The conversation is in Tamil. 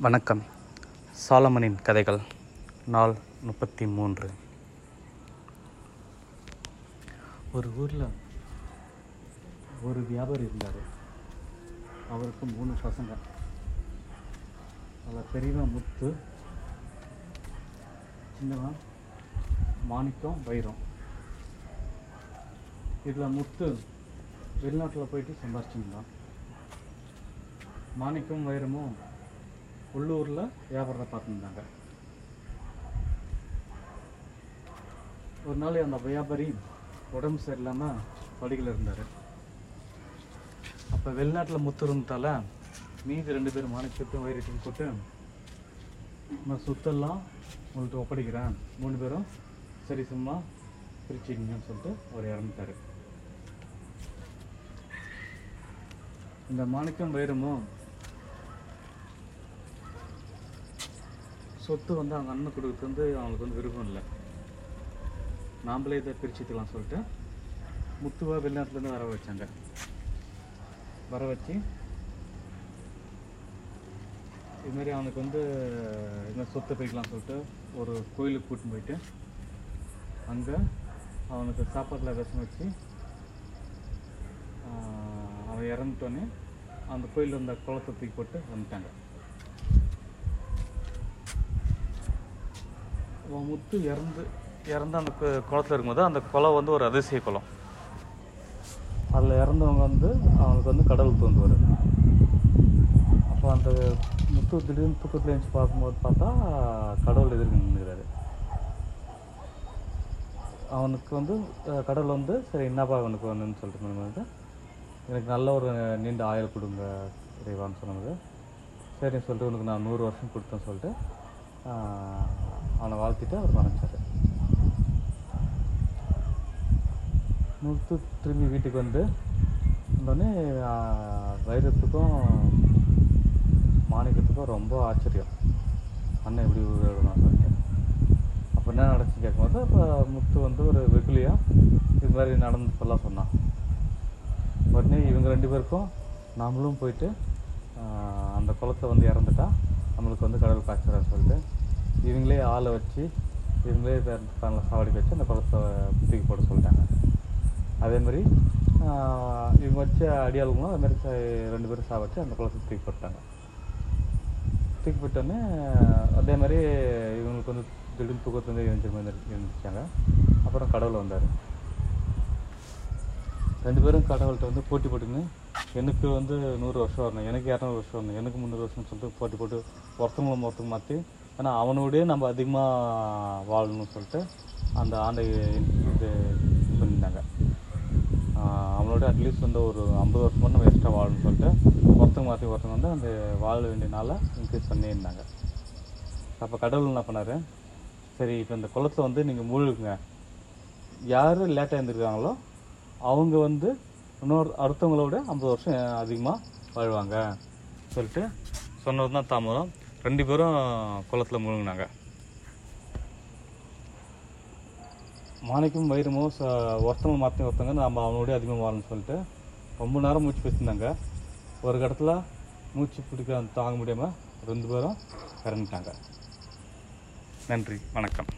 வணக்கம். சாலமனின் கதைகள் நாள் முப்பத்தி மூன்று ஒரு ஊரில் ஒரு வியாபாரி இருந்தார். அவருக்கு மூணு பசங்க. அதில் பெரியவன் முத்து சின்னவன் மாணிக்கம் வைரம். இதில் முத்து வெளிநாட்டில் போயிட்டு சம்பாரிச்சுருந்தான் மாணிக்கம் வைரமும் உள்ளூரில் வியாபாரத்தை பார்த்துருந்தாங்க. ஒரு நாள் அந்த வியாபாரி உடம்பு சரியில்லாமல் படிகள் இருந்தார். அப்போ வெளிநாட்டில் முத்து இருந்தால மீதி ரெண்டு பேரும் மாணிக்கத்தையும் வைரத்தையும் போட்டு நான் சுத்தெல்லாம் உங்கள்கிட்ட ஒப்படைக்கிறேன். மூணு பேரும் சரி சும்மா பிரிச்சுக்கிங்கன்னு சொல்லிட்டு அவர் இறந்துட்டாரு. இந்த மாணிக்கம் வைரமும் சொத்து வந்து அவங்க அண்ணன் கொடுக்குறது வந்து அவங்களுக்கு வந்து விருப்பம் இல்லை. நாம்ளே இதை பிரிச்சுக்கலாம் சொல்லிட்டு முத்துவா வெளிநாட்டுலேருந்து வர வச்சாங்க. வர வச்சு இதுமாரி அவனுக்கு வந்து இந்த சொத்தை பிரிக்கலாம் சொல்லிட்டு ஒரு கோயிலுக்கு கூட்டின்னு போயிட்டு அங்கே அவனுக்கு சாப்பாட்டில் விஷம் வச்சு அவன் இறந்துட்டோன்னே அந்த கோயிலில் இருந்த குளத்தை தூக்கி போட்டு வந்துட்டாங்க. அவன் முத்து இறந்து இறந்து அந்த கு- இருக்கும்போது அந்த குளம் வந்து ஒரு அதிசய குளம். அதில் இறந்தவங்க வந்து அவனுக்கு வந்து கடவுள் தோன்றுவார் அப்போ அந்த முத்து திடீர்னு தூக்கத்தில் எழுந்து பார்க்கும்போது பார்த்தா கடவுள் எதிர்க்கு நின்றுறாரு அவனுக்கு வந்து கடவுள் வந்து சரி என்னப்பா அவனுக்கு வந்துன்னு சொல்லிட்டு எனக்கு நல்ல ஒரு நீண்ட ஆயுள் கொடுங்க இறைவான்னு சொன்னது சரின்னு சொல்லிட்டு உனக்கு நான் நூறு வருஷம் கொடுத்தேன்னு சொல்லிட்டு அவனை வாழ்த்திட்டு அவர் மறைஞ்சார். முத்து திரும்பி வீட்டுக்கு வந்து வந்தோடனே வைரத்துக்கும் மாணிக்கத்துக்கும் ரொம்ப ஆச்சரியம். அண்ணன் எப்படி விடணும் சொல்லிட்டு அப்போ என்ன நடந்துச்சு கேட்கும்போது அப்போ முத்து வந்து ஒரு வெகுலியாக இது மாதிரி நடந்ததெல்லாம் சொன்னான். உடனே இவங்க ரெண்டு பேருக்கும் நாமளும் போயிட்டு அந்த குளத்தை வந்து இறந்துட்டா நம்மளுக்கு வந்து கடவுள் காய்ச்சல் சொல்லிட்டு இவங்களே ஆளை வச்சு இவங்களே தன்னை சாவடிக்க வச்சு அந்த குளத்தை தூக்கி போட சொல்லிட்டாங்க. அதே மாதிரி இவங்க வச்ச அடியாளுங்களும் அது மாதிரி ச- ரெண்டு பேரும் சாவடிச்சு அந்த குளத்தை தூக்கி போட்டாங்க தூக்கி போட்டோன்னே அதே மாதிரி இவங்களுக்கு வந்து திடீர்னு தூக்கத்து வந்து எழுந்திர மாதிரி இருந்துச்சாங்க அப்புறம் கடவுள் வந்தார். ரெண்டு பேரும் கடவுள்கிட்ட வந்து போட்டி போட்டுன்னு எனக்கு வந்து நூறு வருஷம் வரணும் எனக்கு இரநூறு வருஷம் வரணும் எனக்கு முந்நூறு வருஷம்னு சொல்லிட்டு போட்டி போட்டு ஒருத்தவங்களும் ஒருத்தவங்க மாற்றி ஏன்னா அவனோடய நம்ம அதிகமாக வாழணும்னு சொல்லிட்டு அந்த ஆண்டை இது பண்ணியிருந்தாங்க. அவனோட அட்லீஸ்ட் வந்து ஒரு ஐம்பது வருஷம் நம்ம எக்ஸ்ட்ரா வாழணும்னு சொல்லிட்டு ஒருத்தவங்க மாற்றி ஒருத்தவங்க வந்து அந்த வாழ வேண்டிய நாளை இன்க்ரீஸ் பண்ணியிருந்தாங்க. அப்போ கடவுள் என்ன பண்ணார்? சரி இப்போ இந்த குளத்தில் வந்து நீங்கள் மூழ்குங்க. யார் லேட்டாக இருந்திருக்காங்களோ அவங்க வந்து இன்னொரு அடுத்தவங்களோட ஐம்பது வருஷம் அதிகமாக வாழ்வாங்க சொல்லிட்டு சொன்னது தான் தாமதம். ரெண்டு பேரும் குளத்துல மூழ்கினாங்க. மாணிக்கும் வைரமும் ச ஒருத்தவங்க மாற்றி ஒருத்தவங்க நம்ம அவனோடய அதிகமாக வாழணும்னு சொல்லிட்டு ரொம்ப நேரம் மூச்சு பேசியிருந்தாங்க ஒரு இடத்துல மூச்சு பிடிக்க தாங்க முடியாமல் ரெண்டு பேரும் இறந்துட்டாங்க. நன்றி வணக்கம்.